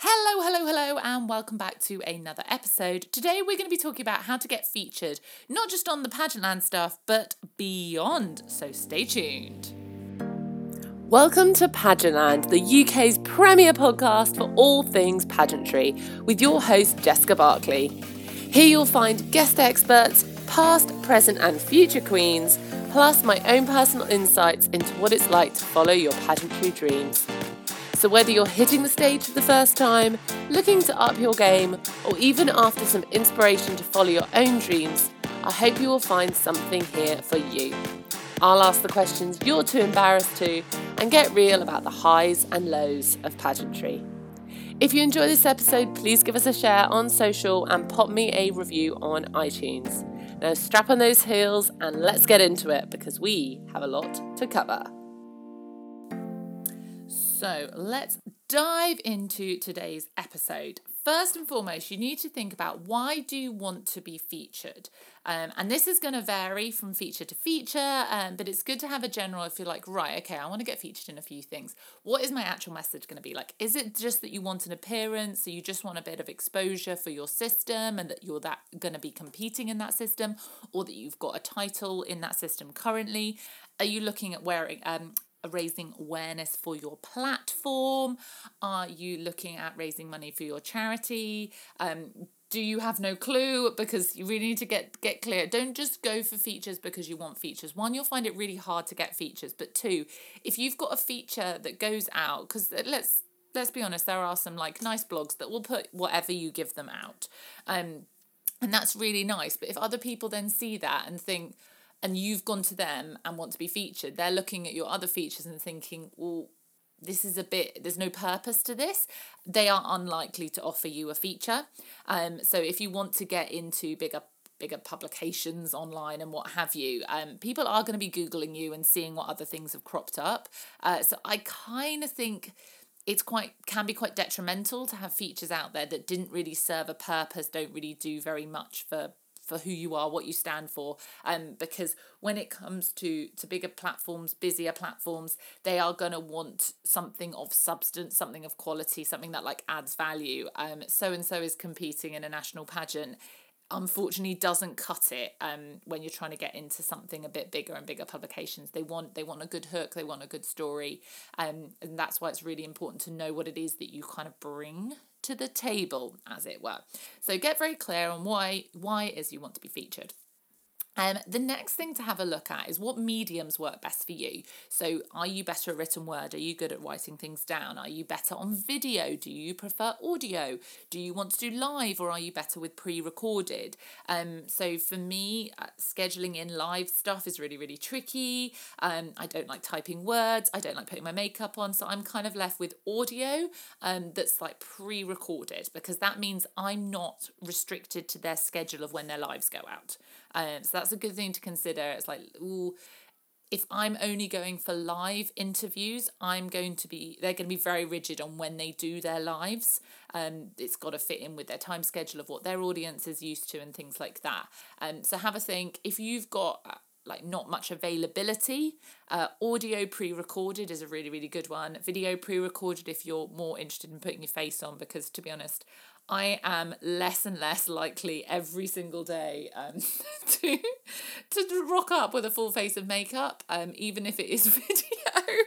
Hello, hello, hello, and welcome back to another episode. Today we're going to be talking about how to get featured, not just on the Pageantland stuff, but beyond. So stay tuned. Welcome to Pageantland, the UK's premier podcast for all things pageantry, with your host Jessica Barkley. Here you'll find guest experts, past, present, and future queens, plus my own personal insights into what it's like to follow your pageantry dreams. So, whether you're hitting the stage for the first time, looking to up your game, or even after some inspiration to follow your own dreams, I hope you will find something here for you. I'll ask the questions you're too embarrassed to and get real about the highs and lows of pageantry. If you enjoy this episode, please give us a share on social and pop me a review on iTunes. Now, strap on those heels and let's get into it because we have a lot to cover. So let's dive into today's episode. First and foremost, you need to think about why do you want to be featured? Um, and this is going to vary from feature to feature, um, but it's good to have a general if you're like, right, okay, I want to get featured in a few things. What is my actual message going to be? Like, is it just that you want an appearance, so you just want a bit of exposure for your system and that you're that going to be competing in that system, or that you've got a title in that system currently? Are you looking at wearing um, raising awareness for your platform? Are you looking at raising money for your charity? Um, do you have no clue? Because you really need to get get clear. Don't just go for features because you want features. One you'll find it really hard to get features. But two if you've got a feature that goes out because let's let's be honest there are some like nice blogs that will put whatever you give them out. Um and that's really nice. But if other people then see that and think and you've gone to them and want to be featured, they're looking at your other features and thinking, well, this is a bit there's no purpose to this. They are unlikely to offer you a feature. Um so if you want to get into bigger bigger publications online and what have you um people are going to be googling you and seeing what other things have cropped up. Uh so i kind of think it's quite can be quite detrimental to have features out there that didn't really serve a purpose don't really do very much for for who you are, what you stand for. Um, because when it comes to to bigger platforms, busier platforms, they are gonna want something of substance, something of quality, something that like adds value. Um, so and so is competing in a national pageant unfortunately doesn't cut it um when you're trying to get into something a bit bigger and bigger publications they want they want a good hook they want a good story um and that's why it's really important to know what it is that you kind of bring to the table, as it were. So get very clear on why why it is you want to be featured. Um, the next thing to have a look at is what mediums work best for you. So, are you better at written word? Are you good at writing things down? Are you better on video? Do you prefer audio? Do you want to do live or are you better with pre recorded? Um, so, for me, uh, scheduling in live stuff is really, really tricky. Um, I don't like typing words, I don't like putting my makeup on. So, I'm kind of left with audio um, that's like pre recorded because that means I'm not restricted to their schedule of when their lives go out. Um, so that's a good thing to consider. It's like, ooh, if I'm only going for live interviews, I'm going to be they're going to be very rigid on when they do their lives. Um, it's got to fit in with their time schedule of what their audience is used to and things like that. Um, so have a think. If you've got uh, like not much availability. Uh, audio pre-recorded is a really really good one. Video pre-recorded if you're more interested in putting your face on because to be honest, I am less and less likely every single day um, to to rock up with a full face of makeup, um, even if it is video.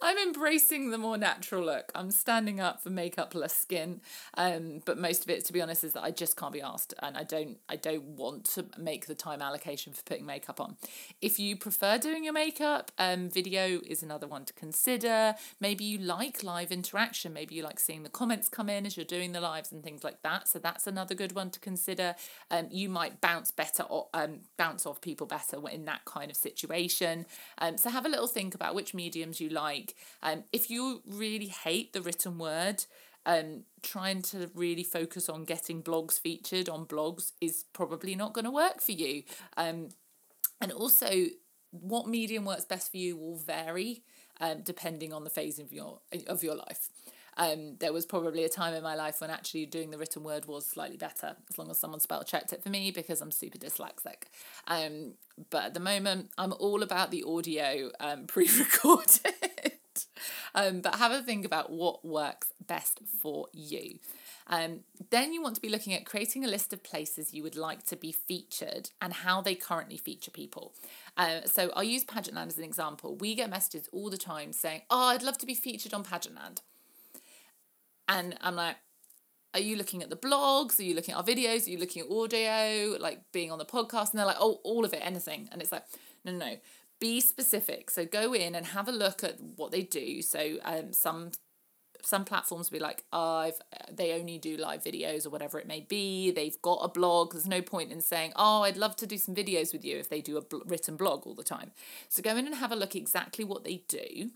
I'm embracing the more natural look. I'm standing up for makeup plus skin, um, but most of it, to be honest, is that I just can't be asked, and I don't I don't want to make the time allocation for putting makeup on. If you prefer doing your makeup, um, video is another one to consider. Maybe you like live interaction. Maybe you like seeing the comments come in as you're doing the lives and things like that. So that's another good one to consider. Um, you might bounce better, or, um, bounce off people better in that kind of situation. Um, so have a little think about which mediums you like. Um, if you really hate the written word, um, trying to really focus on getting blogs featured on blogs is probably not going to work for you. Um, and also, what medium works best for you will vary um, depending on the phase of your of your life. Um, there was probably a time in my life when actually doing the written word was slightly better, as long as someone spell checked it for me because I'm super dyslexic. Um, but at the moment, I'm all about the audio um, pre recorded. Um, but have a think about what works best for you. Um, then you want to be looking at creating a list of places you would like to be featured and how they currently feature people. Uh, so I'll use Pageantland as an example. We get messages all the time saying, "Oh, I'd love to be featured on Pageantland," and I'm like, are you looking at the blogs? Are you looking at our videos? Are you looking at audio, like being on the podcast? And they're like, oh, all of it, anything. And it's like, no, no, no. Be specific. So go in and have a look at what they do. So um, some some platforms will be like, oh, I've, they only do live videos or whatever it may be. They've got a blog. There's no point in saying, oh, I'd love to do some videos with you if they do a bl- written blog all the time. So go in and have a look exactly what they do.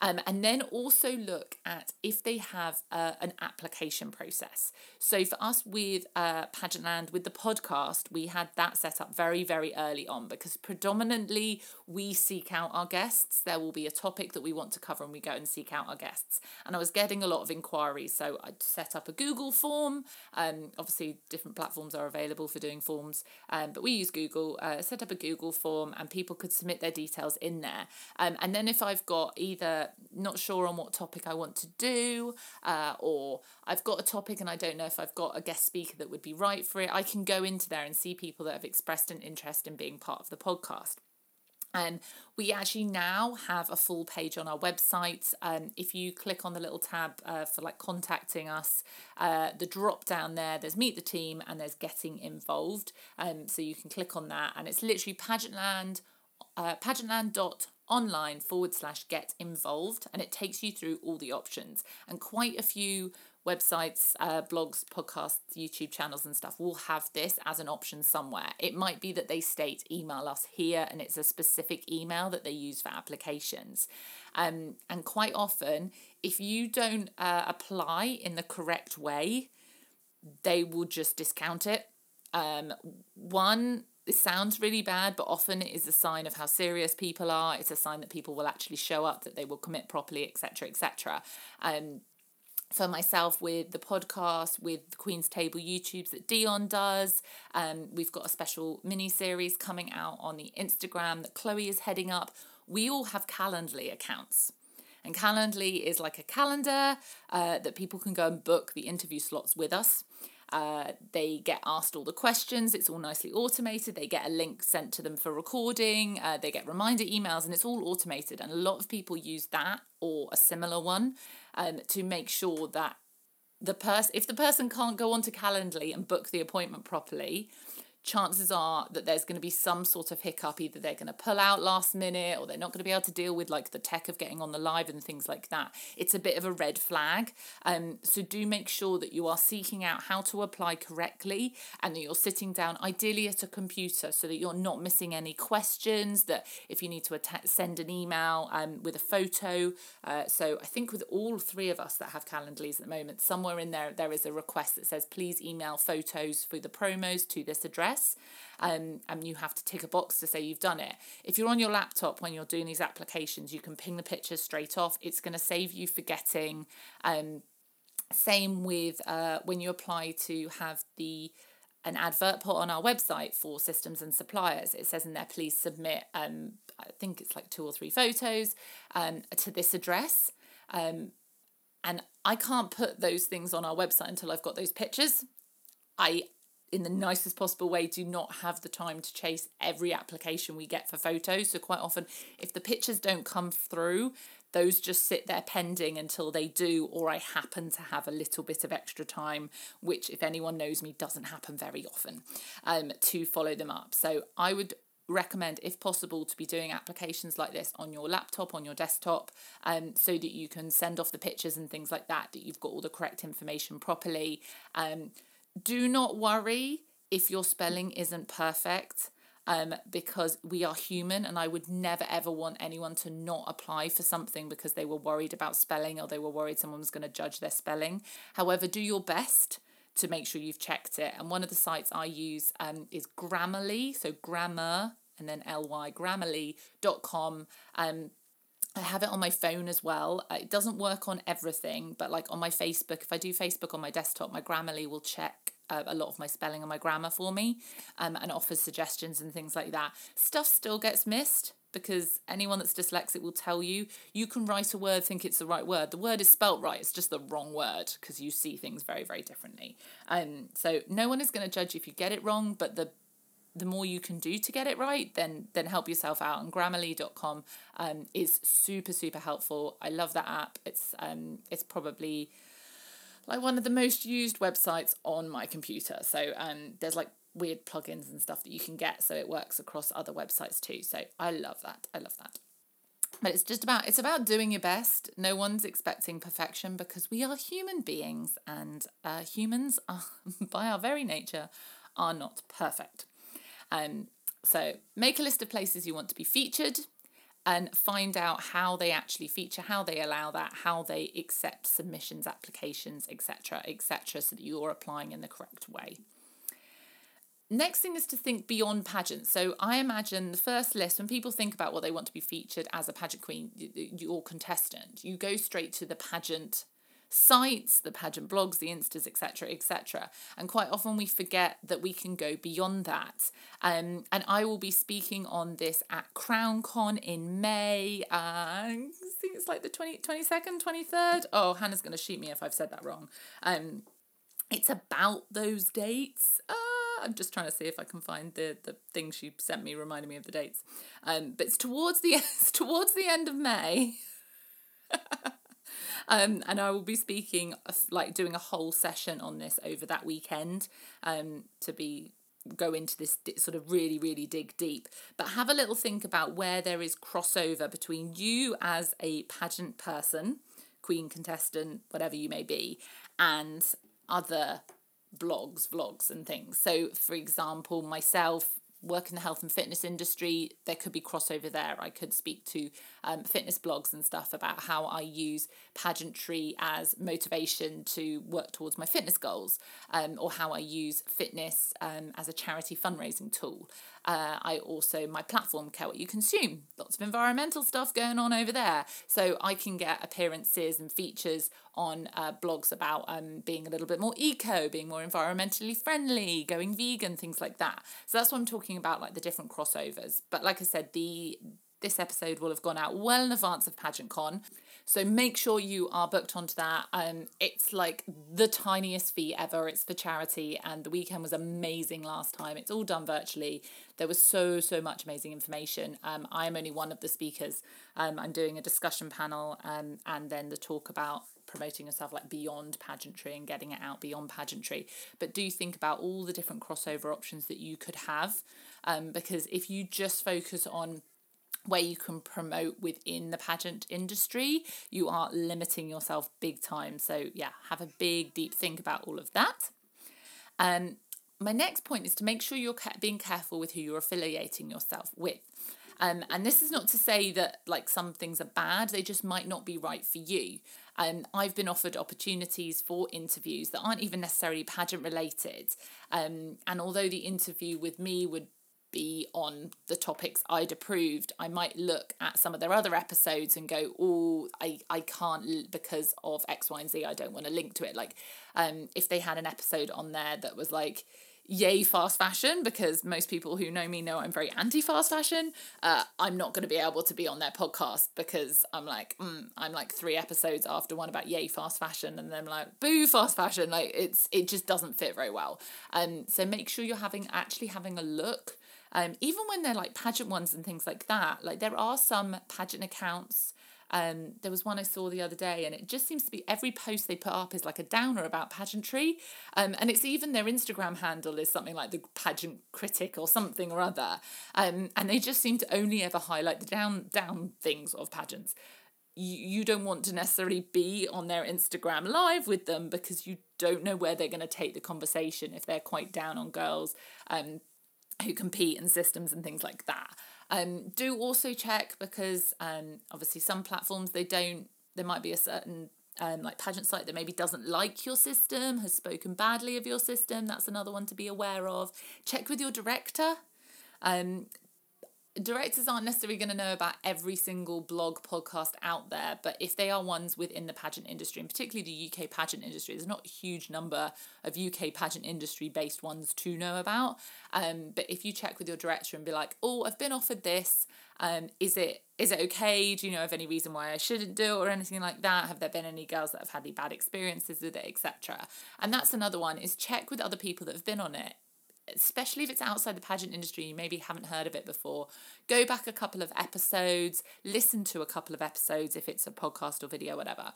Um, and then also look at if they have uh, an application process. So for us with uh, Pageantland, with the podcast, we had that set up very, very early on because predominantly we seek out our guests. There will be a topic that we want to cover and we go and seek out our guests. And I was getting a lot of inquiries. So I set up a Google form. Um, obviously, different platforms are available for doing forms, um, but we use Google. Uh, set up a Google form and people could submit their details in there. Um, and then if I've got either not sure on what topic I want to do, uh, or I've got a topic and I don't know if I've got a guest speaker that would be right for it, I can go into there and see people that have expressed an interest in being part of the podcast. And um, we actually now have a full page on our website. Um, if you click on the little tab uh, for like contacting us, uh, the drop down there, there's meet the team and there's getting involved. Um, so you can click on that, and it's literally Pageantland, uh, pageantland.com online forward slash get involved and it takes you through all the options. And quite a few websites uh, blogs podcasts youtube channels and stuff will have this as an option somewhere. It might be that they state email us here and it's a specific email that they use for applications. Um, and quite often if you don't uh, apply in the correct way they will just discount it. Um, one this sounds really bad, but often it is a sign of how serious people are. It's a sign that people will actually show up, that they will commit properly, etc., etc. Um, for myself with the podcast with the Queen's Table YouTubes that Dion does. Um, we've got a special mini series coming out on the Instagram that Chloe is heading up. We all have Calendly accounts. And Calendly is like a calendar uh, that people can go and book the interview slots with us. Uh, they get asked all the questions. It's all nicely automated. They get a link sent to them for recording. Uh, they get reminder emails, and it's all automated. And a lot of people use that or a similar one um, to make sure that the person, if the person can't go onto Calendly and book the appointment properly, chances are that there's going to be some sort of hiccup. Either they're going to pull out last minute or they're not going to be able to deal with like the tech of getting on the live and things like that. It's a bit of a red flag. Um, so do make sure that you are seeking out how to apply correctly and that you're sitting down ideally at a computer so that you're not missing any questions. That if you need to att- send an email um, with a photo. Uh, so I think with all three of us that have Calendlys at the moment, somewhere in there, there is a request that says please email photos for the promos to this address address. Um, and you have to tick a box to say you've done it. If you're on your laptop when you're doing these applications, you can ping the pictures straight off. It's going to save you forgetting. Um, same with uh, when you apply to have the an advert put on our website for systems and suppliers. It says in there, please submit. Um, I think it's like two or three photos um, to this address. Um, and I can't put those things on our website until I've got those pictures. I in the nicest possible way do not have the time to chase every application we get for photos. So quite often if the pictures don't come through, those just sit there pending until they do, or I happen to have a little bit of extra time, which, if anyone knows me, doesn't happen very often, um, to follow them up. So I would recommend, if possible, to be doing applications like this on your laptop, on your desktop, um, so that you can send off the pictures and things like that, that you've got all the correct information properly. Um, do not worry if your spelling isn't perfect. Um, because we are human, and I would never ever want anyone to not apply for something because they were worried about spelling or they were worried someone was going to judge their spelling. However, do your best to make sure you've checked it. And one of the sites I use um, is Grammarly, so grammar and then ly, grammarly.com. Um, I have it on my phone as well. Uh, it doesn't work on everything, but like on my Facebook, if I do Facebook on my desktop, my Grammarly will check uh, a lot of my spelling and my grammar for me um, and offers suggestions and things like that. Stuff still gets missed. because anyone that's dyslexic will tell you you can write a word think it's the right word the word is spelt right it's just the wrong word because you see things very very differently um so no one is going to judge if you get it wrong but the the more you can do to get it right then then help yourself out. And grammarly.com um is super super helpful. I love that app. It's um it's probably like one of the most used websites on my computer. So um there's like weird plugins and stuff that you can get. So it works across other websites too. So i love that. I love that. But it's just about it's about doing your best. No one's expecting perfection because we are human beings and uh, humans are by our very nature are not perfect um, so make a list of places you want to be featured and find out how they actually feature, how they allow that, how they accept submissions, applications, etc., etc., so that you're applying in the correct way. Next thing is to think beyond pageants. So I imagine the first list, when people think about what they want to be featured as a pageant queen or contestant, you go straight to the pageant sites, the pageant blogs, the instas, etc., etc. And quite often we forget that we can go beyond that. Um, and I will be speaking on this at CrownCon in May. Uh, I think it's like the 20, 22nd, 23rd. Oh, Hannah's going to shoot me if I've said that wrong. Um, it's about those dates. Uh, I'm just trying to see if I can find the the thing she sent me reminding me of the dates. Um, but it's towards the it's towards the end of May. um, and I will be speaking like doing a whole session on this over that weekend. Um, to be go into this sort of really really dig deep but have a little think about where there is crossover between you as a pageant person queen contestant whatever you may be and other blogs, vlogs, and things. So, for example, myself work in the health and fitness industry, there could be crossover there. I could speak to um, fitness blogs and stuff about how I use pageantry as motivation to work towards my fitness goals, um, or how I use fitness um, as a charity fundraising tool. Uh, I also, my platform, Care What You Consume, lots of environmental stuff going on over there. So I can get appearances and features on uh, blogs about um, being a little bit more eco, being more environmentally friendly, going vegan, things like that. So that's what I'm talking about, like the different crossovers. But like I said, the this episode will have gone out well in advance of Pageant Con. So make sure you are booked onto that. Um, it's like the tiniest fee ever. It's for charity, and the weekend was amazing last time. It's all done virtually. There was so so much amazing information. Um, I'm only one of the speakers. Um, I'm doing a discussion panel, um, and then the talk about promoting yourself like beyond pageantry and getting it out beyond pageantry. But do think about all the different crossover options that you could have, um, because if you just focus on where you can promote within the pageant industry, you are limiting yourself big time. So, yeah, have a big, deep think about all of that. Um, my next point is to make sure you're being careful with who you're affiliating yourself with. Um, and this is not to say that like some things are bad, they just might not be right for you. Um, I've been offered opportunities for interviews that aren't even necessarily pageant related. Um, and although the interview with me would be on the topics I'd approved, I might look at some of their other episodes and go, oh, I, I can't because of X, Y, and Z. I don't want to link to it. Like, um, if they had an episode on there that was like, yay fast fashion because most people who know me know I'm very anti fast fashion. Uh, I'm not going to be able to be on their podcast because I'm like, mm, I'm like three episodes after one about yay fast fashion, and then I'm like, boo fast fashion. Like it's it just doesn't fit very well. Um, so make sure you're having actually having a look um, even when they're like pageant ones and things like that, like there are some pageant accounts. Um, there was one I saw the other day, and it just seems to be every post they put up is like a downer about pageantry. Um, and it's even their Instagram handle is something like the pageant critic or something or other. Um, and they just seem to only ever highlight the down down things of pageants. You, you don't want to necessarily be on their Instagram live with them because you don't know where they're going to take the conversation if they're quite down on girls. Um, who compete in systems and things like that. Um, do also check because um, obviously some platforms they don't. There might be a certain um, like pageant site that maybe doesn't like your system, has spoken badly of your system. That's another one to be aware of. Check with your director. Um, directors aren't necessarily going to know about every single blog podcast out there but if they are ones within the pageant industry and particularly the uk pageant industry there's not a huge number of uk pageant industry based ones to know about. Um, but if you check with your director and be like oh i've been offered this um, is it is it okay? Do you know of any reason why i shouldn't do it or anything like that? Have there been any girls that have had any bad experiences with it etc and that's another one is check with other people that have been on it especially if it's outside the pageant industry, you maybe haven't heard of it before, go back a couple of episodes, listen to a couple of episodes if it's a podcast or video, whatever.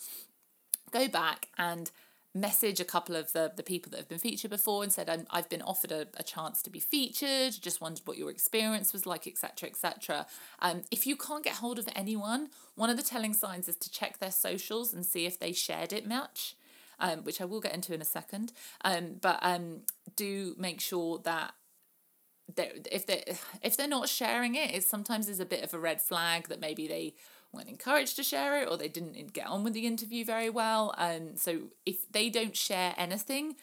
Go back and message a couple of the, the people that have been featured before and said, i have been offered a, a chance to be featured, just wondered what your experience was like, etc., etc. Um, if you can't get hold of anyone, one of the telling signs is to check their socials and see if they shared it much um, which I will get into in a second. Um, but um, do make sure that if they if they're not sharing it, it sometimes is a bit of a red flag that maybe they weren't encouraged to share it or they didn't get on with the interview very well. And so if they don't share anything,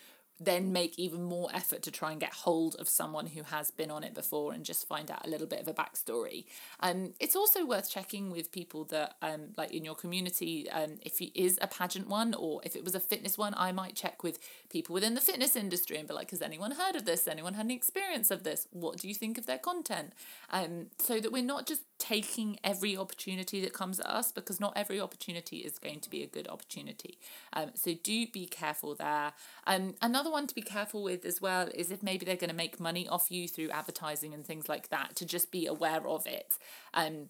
then make even more effort to try and get hold of someone who has been on it before and just find out a little bit of a backstory. Um, it's also worth checking with people that, um, like in your community, um, if it is a pageant one or if it was a fitness one, I might check with people within the fitness industry and be like, has anyone heard of this? Anyone had any experience of this? What do you think of their content? Um, so that we're not just taking every opportunity that comes at us because not every opportunity is going to be a good opportunity. Um, so do be careful there. Um, another one to be careful with as well is if maybe they're going to make money off you through advertising and things like that, to just be aware of it. Um,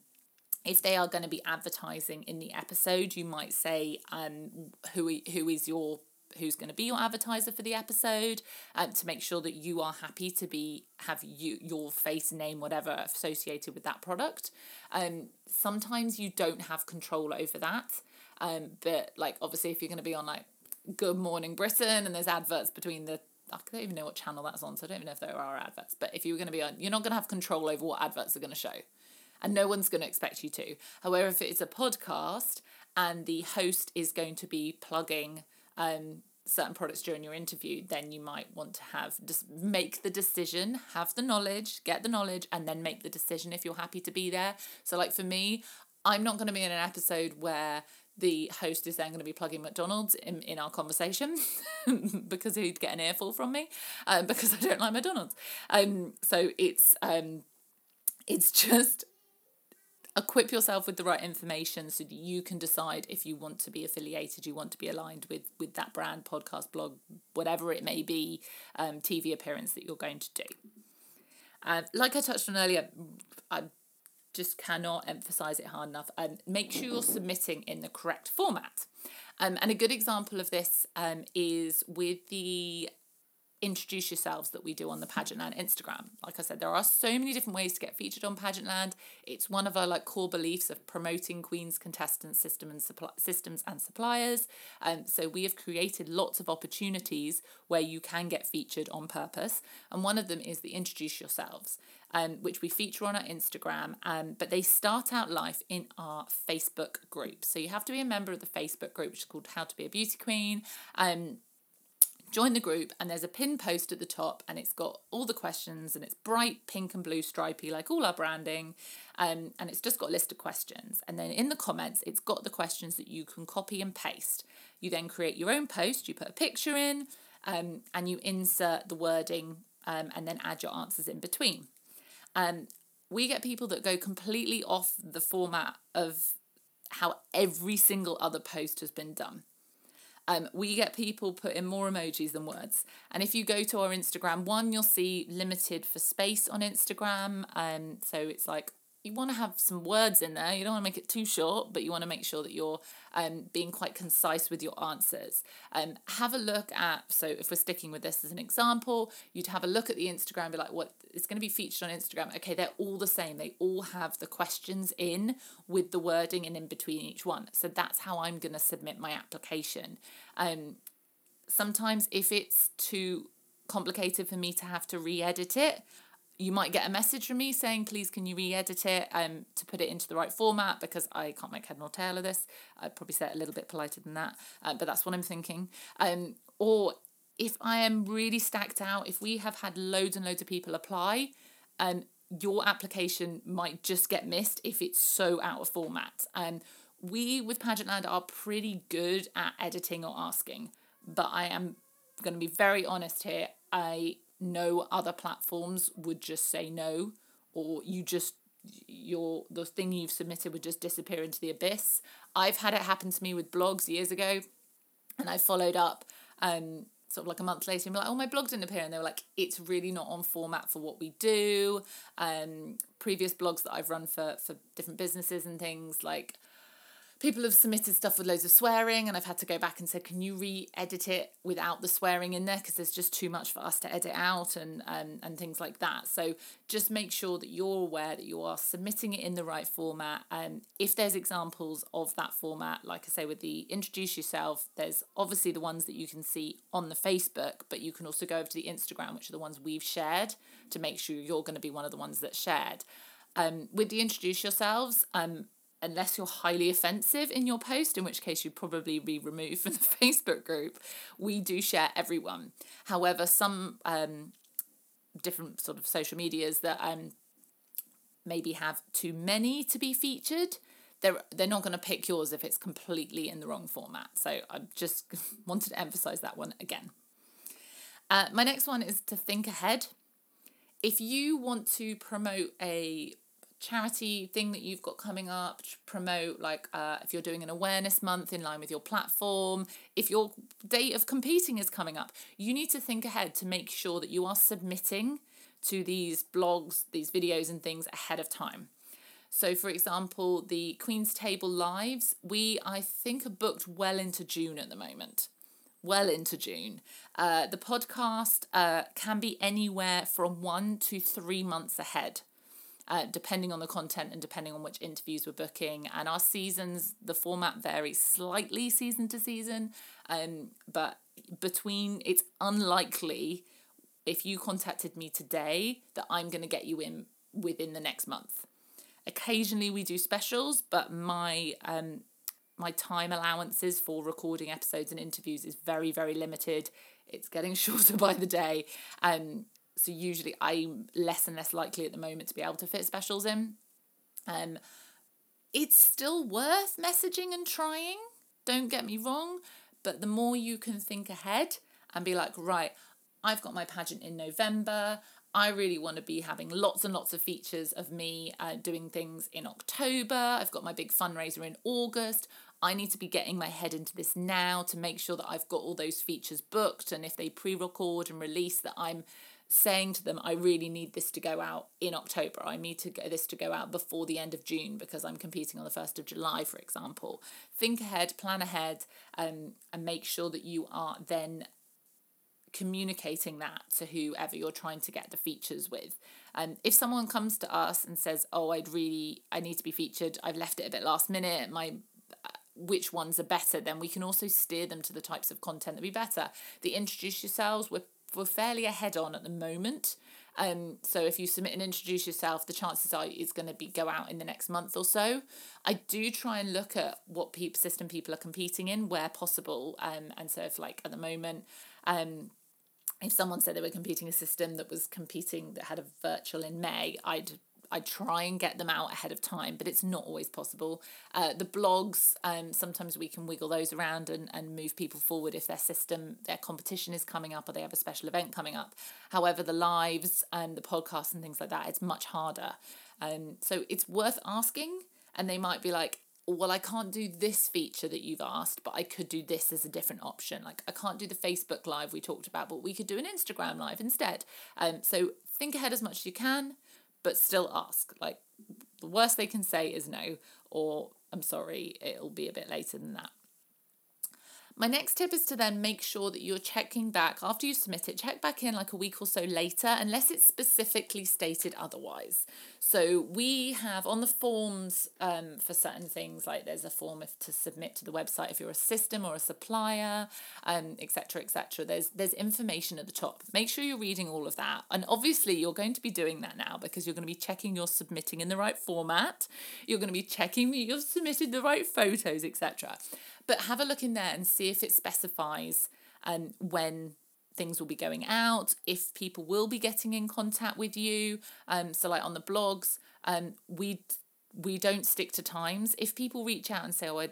if they are going to be advertising in the episode, you might say, um, who who is your who's going to be your advertiser for the episode um, to make sure that you are happy to be have you your face name whatever associated with that product um sometimes you don't have control over that um but like obviously if you're going to be on like good morning britain and there's adverts between the I don't even know what channel that's on, so I don't even know if there are adverts. But if you were going to be on, you're not going to have control over what adverts are going to show. And no one's going to expect you to. However, if it's a podcast and the host is going to be plugging um, certain products during your interview, then you might want to have just make the decision, have the knowledge, get the knowledge, and then make the decision if you're happy to be there. So, like for me, I'm not going to be in an episode where the host is then going to be plugging McDonald's in, in our conversation because he'd get an earful from me um, because I don't like McDonald's. Um, so it's um, it's just equip yourself with the right information so that you can decide if you want to be affiliated you want to be aligned with with that brand podcast blog whatever it may be um, tv appearance that you're going to do uh, like i touched on earlier i just cannot emphasize it hard enough um, make sure you're submitting in the correct format. Um, and a good example of this um, is with the introduce yourselves that we do on the Pageantland Instagram. Like I said, there are so many different ways to get featured on Pageantland. It's one of our like core beliefs of promoting Queen's contestant system and supply systems and suppliers. Um, so we have created lots of opportunities where you can get featured on purpose. And one of them is the introduce yourselves. Um, which we feature on our Instagram, um, but they start out live in our Facebook group. So you have to be a member of the Facebook group, which is called How to Be a Beauty Queen. Um, join the group and there's a pin post at the top and it's got all the questions and it's bright pink and blue stripy like all our branding um, and it's just got a list of questions. And then in the comments it's got the questions that you can copy and paste. You then create your own post you put a picture in um, and you insert the wording um, and then add your answers in between. Um, we get people that go completely off the format of how every single other post has been done um, we get people putting more emojis than words. And if you go to our Instagram, one, you'll see limited for space on Instagram. Um, so it's like you want to have some words in there. You don't want to make it too short, but you want to make sure that you're um, being quite concise with your answers. Um, have a look at, so if we're sticking with this as an example, you'd have a look at the Instagram, be like, what is going to be featured on Instagram? Okay, they're all the same. They all have the questions in with the wording and in between each one. So that's how I'm going to submit my application. Um, sometimes if it's too complicated for me to have to re edit it, you might get a message from me saying, please, can you re edit it um, to put it into the right format because I can't make head nor tail of this. I'd probably say it a little bit politer than that, uh, but that's what I'm thinking. Um, or if I am really stacked out, if we have had loads and loads of people apply, um, your application might just get missed if it's so out of format. Um, we with Pageantland are pretty good at editing or asking, but I am going to be very honest here. I know other platforms would just say no, or you just your the thing you've submitted would just disappear into the abyss. I've had it happen to me with blogs years ago, and I followed up um sort of like a month later and be like, oh, my blog didn't appear. And they were like, it's really not on format for what we do. Um, previous blogs that I've run for, for different businesses and things like people have submitted stuff with loads of swearing and I've had to go back and say, can you re-edit it without the swearing in there? Because there's just too much for us to edit out and, and, and things like that. So just make sure that you're aware that you are submitting it in the right format. And um, if there's examples of that format, like I say, with the introduce yourself, there's obviously the ones that you can see on the Facebook, but you can also go over to the Instagram, which are the ones we've shared to make sure you're going to be one of the ones that shared. Um, with the introduce yourselves, um, unless you're highly offensive in your post, in which case you'd probably be removed from the Facebook group, we do share everyone. However, some um, different sort of social medias that um, maybe have too many to be featured, they're, they're not going to pick yours if it's completely in the wrong format. So I just wanted to emphasize that one again. Uh, my next one is to think ahead. If you want to promote a charity thing that you've got coming up to promote like uh, if you're doing an awareness month in line with your platform if your date of competing is coming up you need to think ahead to make sure that you are submitting to these blogs these videos and things ahead of time. So for example the queen's table lives we i think are booked well into june at the moment. Well into june. Uh, the podcast uh, can be anywhere from one to three months ahead uh, depending on the content and depending on which interviews we're booking. And our seasons, the format varies slightly season to season, um, but between it's unlikely if you contacted me today that I'm going to get you in within the next month. Occasionally we do specials, but my um, my time allowances for recording episodes and interviews is very very limited. It's getting shorter by the day. Um, so usually I'm less and less likely at the moment to be able to fit specials in. Um, it's still worth messaging and trying. Don't get me wrong, but the more you can think ahead and be like, right, I've got my pageant in November. I really want to be having lots and lots of features of me uh, doing things in October. I've got my big fundraiser in August. I need to be getting my head into this now to make sure that I've got all those features booked. And if they pre record and release, that I'm saying to them, I really need this to go out in October. I need to get this to go out before the end of June because I'm competing on the 1st of July, for example. Think ahead, plan ahead, um, and make sure that you are then communicating that to whoever you're trying to get the features with. Um, if someone comes to us and says, "Oh, I'd really, I need to be featured. I've left it a bit last minute. My uh, which ones are better, then we can also steer them to the types of content that be better. The introduce yourselves, we're we're fairly ahead on at the moment. Um, so if you submit and introduce yourself, the chances are it's going to be go out in the next month or so. I do try and look at what people system people are competing in where possible. Um, and so if like at the moment, um, if someone said they were competing a system that was competing that had a virtual in May, I'd I try and get them out ahead of time, but it's not always possible. Uh, the blogs, um, sometimes we can wiggle those around and, and move people forward if their system, their competition is coming up or they have a special event coming up. However, the lives and the podcasts and things like that, it's much harder. Um, so it's worth asking, and they might be like, well, I can't do this feature that you've asked, but I could do this as a different option. Like I can't do the Facebook Live we talked about, but we could do an Instagram Live instead. Um, so think ahead as much as you can but still ask. Like the worst they can say is no, or I'm sorry, it'll be a bit later than that. My next tip is to then make sure that you're checking back after you submit it, check back in like a week or so later, unless it's specifically stated otherwise. So we have on the forms um, for certain things, like there's a form if, to submit to the website if you're a system or a supplier, um, etc. etc. There's there's information at the top. Make sure you're reading all of that, and obviously you're going to be doing that now because you're going to be checking you're submitting in the right format. You're going to be checking that you've submitted the right photos, etc. But have a look in there and see if it specifies um, when things will be going out, if people will be getting in contact with you. Um, so like on the blogs, um, we we don't stick to times. If people reach out and say, "Oh, I,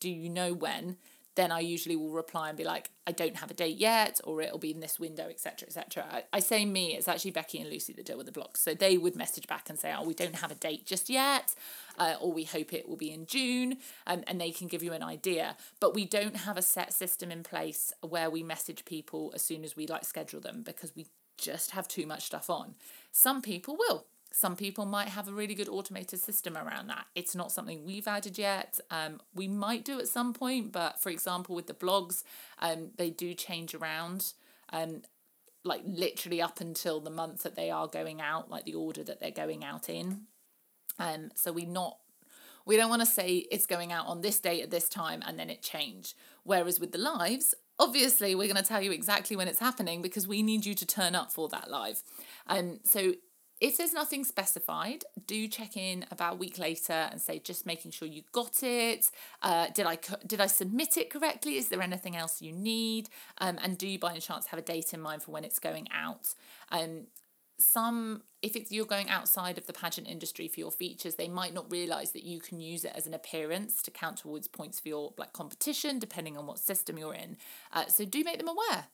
do you know when?" Then I usually will reply and be like, I don't have a date yet, or it'll be in this window, etc., etc. I, I say me, it's actually Becky and Lucy that deal with the blogs. So they would message back and say, oh, we don't have a date just yet, uh, or we hope it will be in June, um, and they can give you an idea. But we don't have a set system in place where we message people as soon as we like schedule them because we just have too much stuff on. Some people will. Some people might have a really good automated system around that. It's not something we've added yet. Um, we might do at some point, but for example, with the blogs, um, they do change around. Um, like literally up until the month that they are going out, like the order that they're going out in. Um, so we not we don't want to say it's going out on this date at this time and then it change. Whereas with the lives, obviously we're going to tell you exactly when it's happening because we need you to turn up for that live. Um, so if there's nothing specified, do check in about a week later and say just making sure you got it. Uh, did I did I submit it correctly? Is there anything else you need? Um, and do you by any chance have a date in mind for when it's going out? Um, some if it's you're going outside of the pageant industry for your features they might not realize that you can use it as an appearance to count towards points for your like competition depending on what system you're in uh, so do make them aware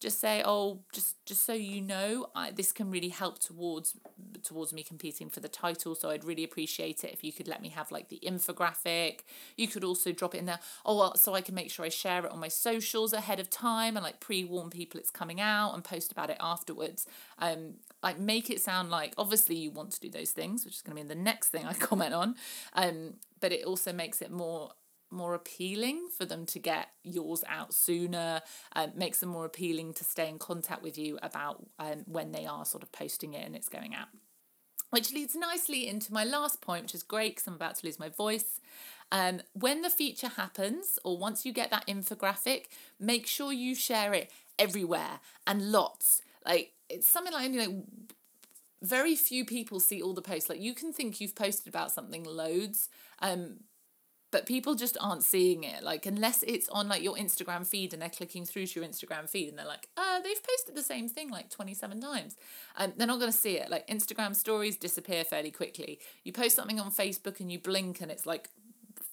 just say oh just just so you know I, this can really help towards towards me competing for the title so i'd really appreciate it if you could let me have like the infographic. You could also drop it in there. Oh well so i can make sure i share it on my socials ahead of time and like pre-warn people it's coming out and post about it afterwards. Um like make it sound like obviously you want to do those things which is going to be the next thing i comment on um but it also makes it more more appealing for them to get yours out sooner, um, makes them more appealing to stay in contact with you about um, when they are sort of posting it and it's going out. Which leads nicely into my last point, which is great because I'm about to lose my voice. Um, when the feature happens, or once you get that infographic, make sure you share it everywhere and lots. Like it's something like you know, very few people see all the posts. Like you can think you've posted about something loads, um, but people just aren't seeing it like unless it's on like your instagram feed and they're clicking through to your instagram feed and they're like uh they've posted the same thing like 27 times. And they're not going to see it. Like instagram stories disappear fairly quickly. You post something on facebook and you blink and it's like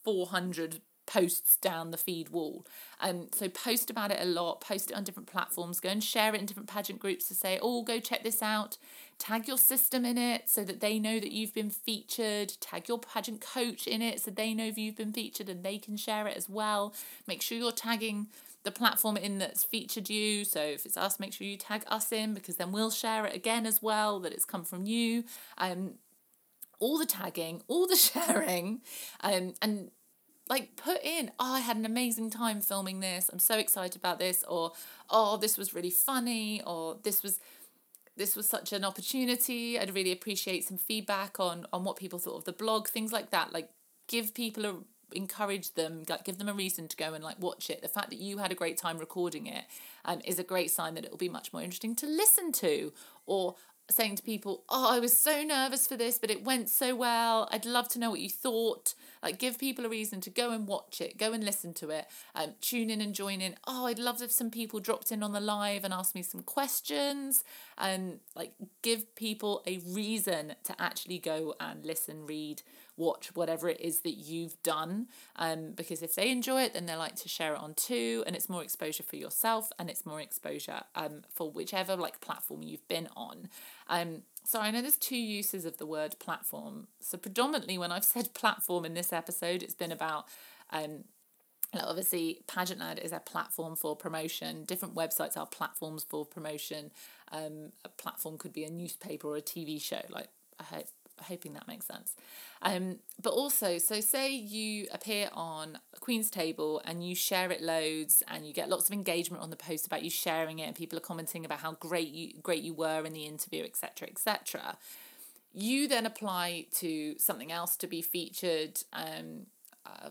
400 posts down the feed wall. Um, so post about it a lot, post it on different platforms, go and share it in different pageant groups to say, oh, go check this out tag your system in it so that they know that you've been featured, tag your pageant coach in it so they know you've been featured and they can share it as well. Make sure you're tagging the platform in that's featured you. So if it's us, make sure you tag us in because then we'll share it again as well that it's come from you. Um, all the tagging, all the sharing, um, and like put in oh i had an amazing time filming this i'm so excited about this or oh this was really funny or this was this was such an opportunity. I'd really appreciate some feedback on on what people thought of the blog, things like that. Like give people a encourage them, like give them a reason to go and like watch it. The fact that you had a great time recording it um, is a great sign that it will be much more interesting to listen to. Or saying to people, Oh, I was so nervous for this, but it went so well. I'd love to know what you thought. Like, give people a reason to go and watch it, go and listen to it, um, tune in and join in. Oh, I'd love if some people dropped in on the live and asked me some questions. And like, give people a reason to actually go and listen, read, watch whatever it is that you've done. Um, because if they enjoy it, then they like to share it on too, and it's more exposure for yourself and it's more exposure um, for whichever like platform you've been on. Um, so I know there's two uses of the word platform. So predominantly when I've said platform in this episode, it's been about um, obviously Pageantland is a platform for promotion. Different websites are platforms for promotion. Um, a platform could be a newspaper or a TV show. Like I hope hoping that makes sense. Um, but also, so say you appear on Queen's Table and you share it loads, and you get lots of engagement on the post about you sharing it, and people are commenting about how great you great you were in the interview, etc., etc. You then apply to something else to be featured. Um, uh,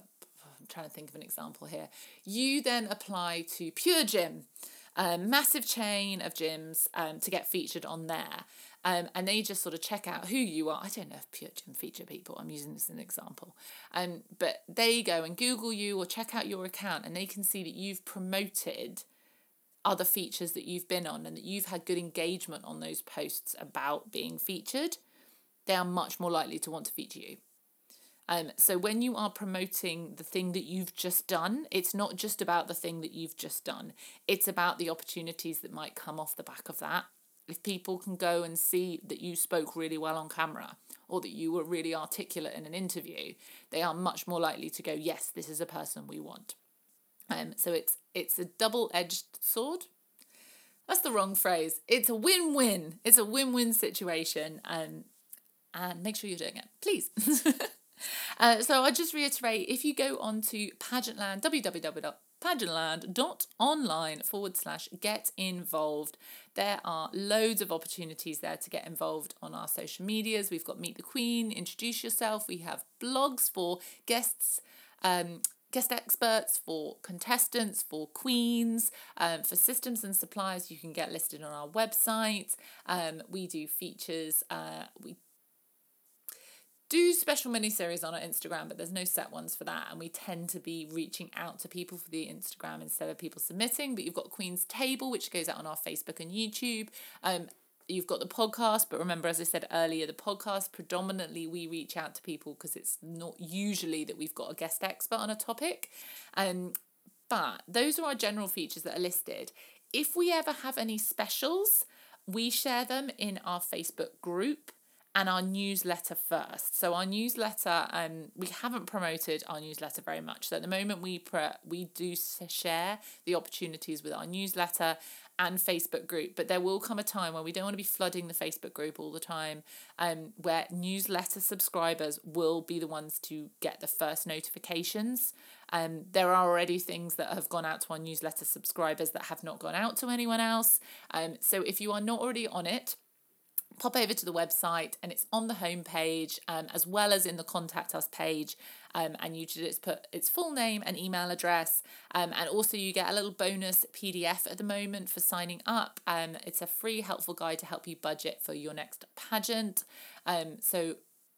I'm trying to think of an example here. You then apply to Pure Gym, a massive chain of gyms, um, to get featured on there. Um, and they just sort of check out who you are. I don't know if Gym feature people, I'm using this as an example. Um, but they go and Google you or check out your account and they can see that you've promoted other features that you've been on and that you've had good engagement on those posts about being featured, they are much more likely to want to feature you. Um, so when you are promoting the thing that you've just done, it's not just about the thing that you've just done. It's about the opportunities that might come off the back of that. If people can go and see that you spoke really well on camera or that you were really articulate in an interview, they are much more likely to go, yes, this is a person we want. Um, so it's it's a double-edged sword. That's the wrong phrase. It's a win-win. It's a win-win situation. Um, and make sure you're doing it, please. uh, so I just reiterate if you go on to Pageantland, www.pageantland.online forward slash get involved, there are loads of opportunities there to get involved on our social medias. We've got Meet the Queen, Introduce Yourself, we have blogs for guests. Um, guest experts, for contestants, for queens, um, for systems and suppliers. You can get listed on our website. Um, we do features. Uh, we do special mini series on our Instagram, but there's no set ones for that. And we tend to be reaching out to people for the Instagram instead of people submitting. But you've got Queen's Table, which goes out on our Facebook and YouTube. Um, you've got the podcast, but remember, as I said earlier, the podcast predominantly we reach out to people because it's not usually that we've got a guest expert on a topic. Um, but those are our general features that are listed. If we ever have any specials, we share them in our Facebook group and our newsletter first. So our newsletter, um, we haven't promoted our newsletter very much. So at the moment, we pre- we do share the opportunities with our newsletter and Facebook group, but there will come a time where we don't want to be flooding the Facebook group all the time, um, where newsletter subscribers will be the ones to get the first notifications. Um, there are already things that have gone out to our newsletter subscribers that have not gone out to anyone else. Um, so if you are not already on it, pop over to the website and it's on the homepage um, as well as in the contact us page um, and you just put its full name and email address um, and also you get a little bonus pdf at the moment for signing up. Um, it's a free helpful guide to help you budget for your next pageant. Um, so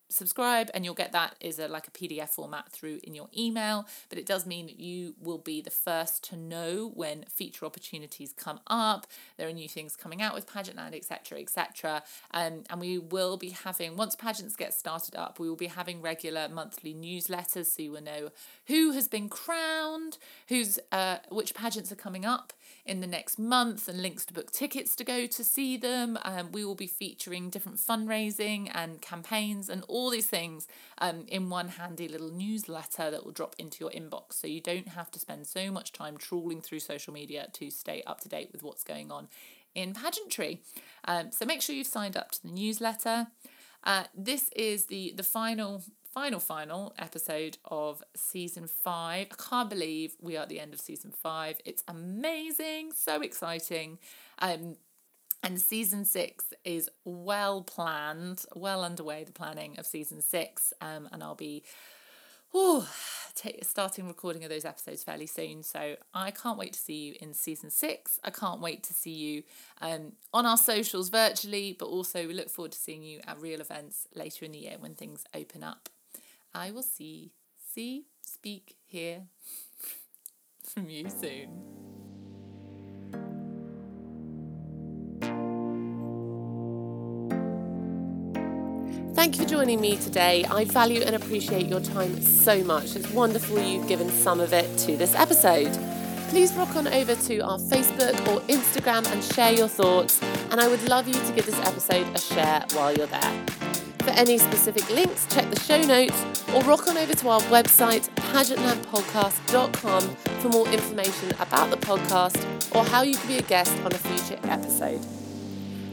subscribe and you'll get that is a like a PDF format through in your email but it does mean that you will be the first to know when feature opportunities come up there are new things coming out with Pageantland etc etc um, and we will be having once pageants get started up we will be having regular monthly newsletters so you will know who has been crowned who's uh, which pageants are coming up in the next month and links to book tickets to go to see them. Um, we will be featuring different fundraising and campaigns and all these things um, in one handy little newsletter that will drop into your inbox. So you don't have to spend so much time trawling through social media to stay up to date with what's going on in pageantry. Um, so make sure you've signed up to the newsletter. Uh, this is the the final final, final episode of season five. I can't believe we are at the end of season five. It's amazing, so exciting. Um, and season six is well planned, well underway, the planning of season six. Um, and I'll be oh, t- starting recording of those episodes fairly soon. So I can't wait to see you in season six. I can't wait to see you um, on our socials virtually, but also we look forward to seeing you at real events later in the year when things open up. I will see, see, speak, hear from you soon. Thank you for joining me today. I value and appreciate your time so much. It's wonderful you've given some of it to this episode. Please rock on over to our Facebook or Instagram and share your thoughts. And I would love you to give this episode a share while you're there. For any specific links, check the show notes or rock on over to our website, pageantlandpodcast.com, for more information about the podcast or how you can be a guest on a future episode.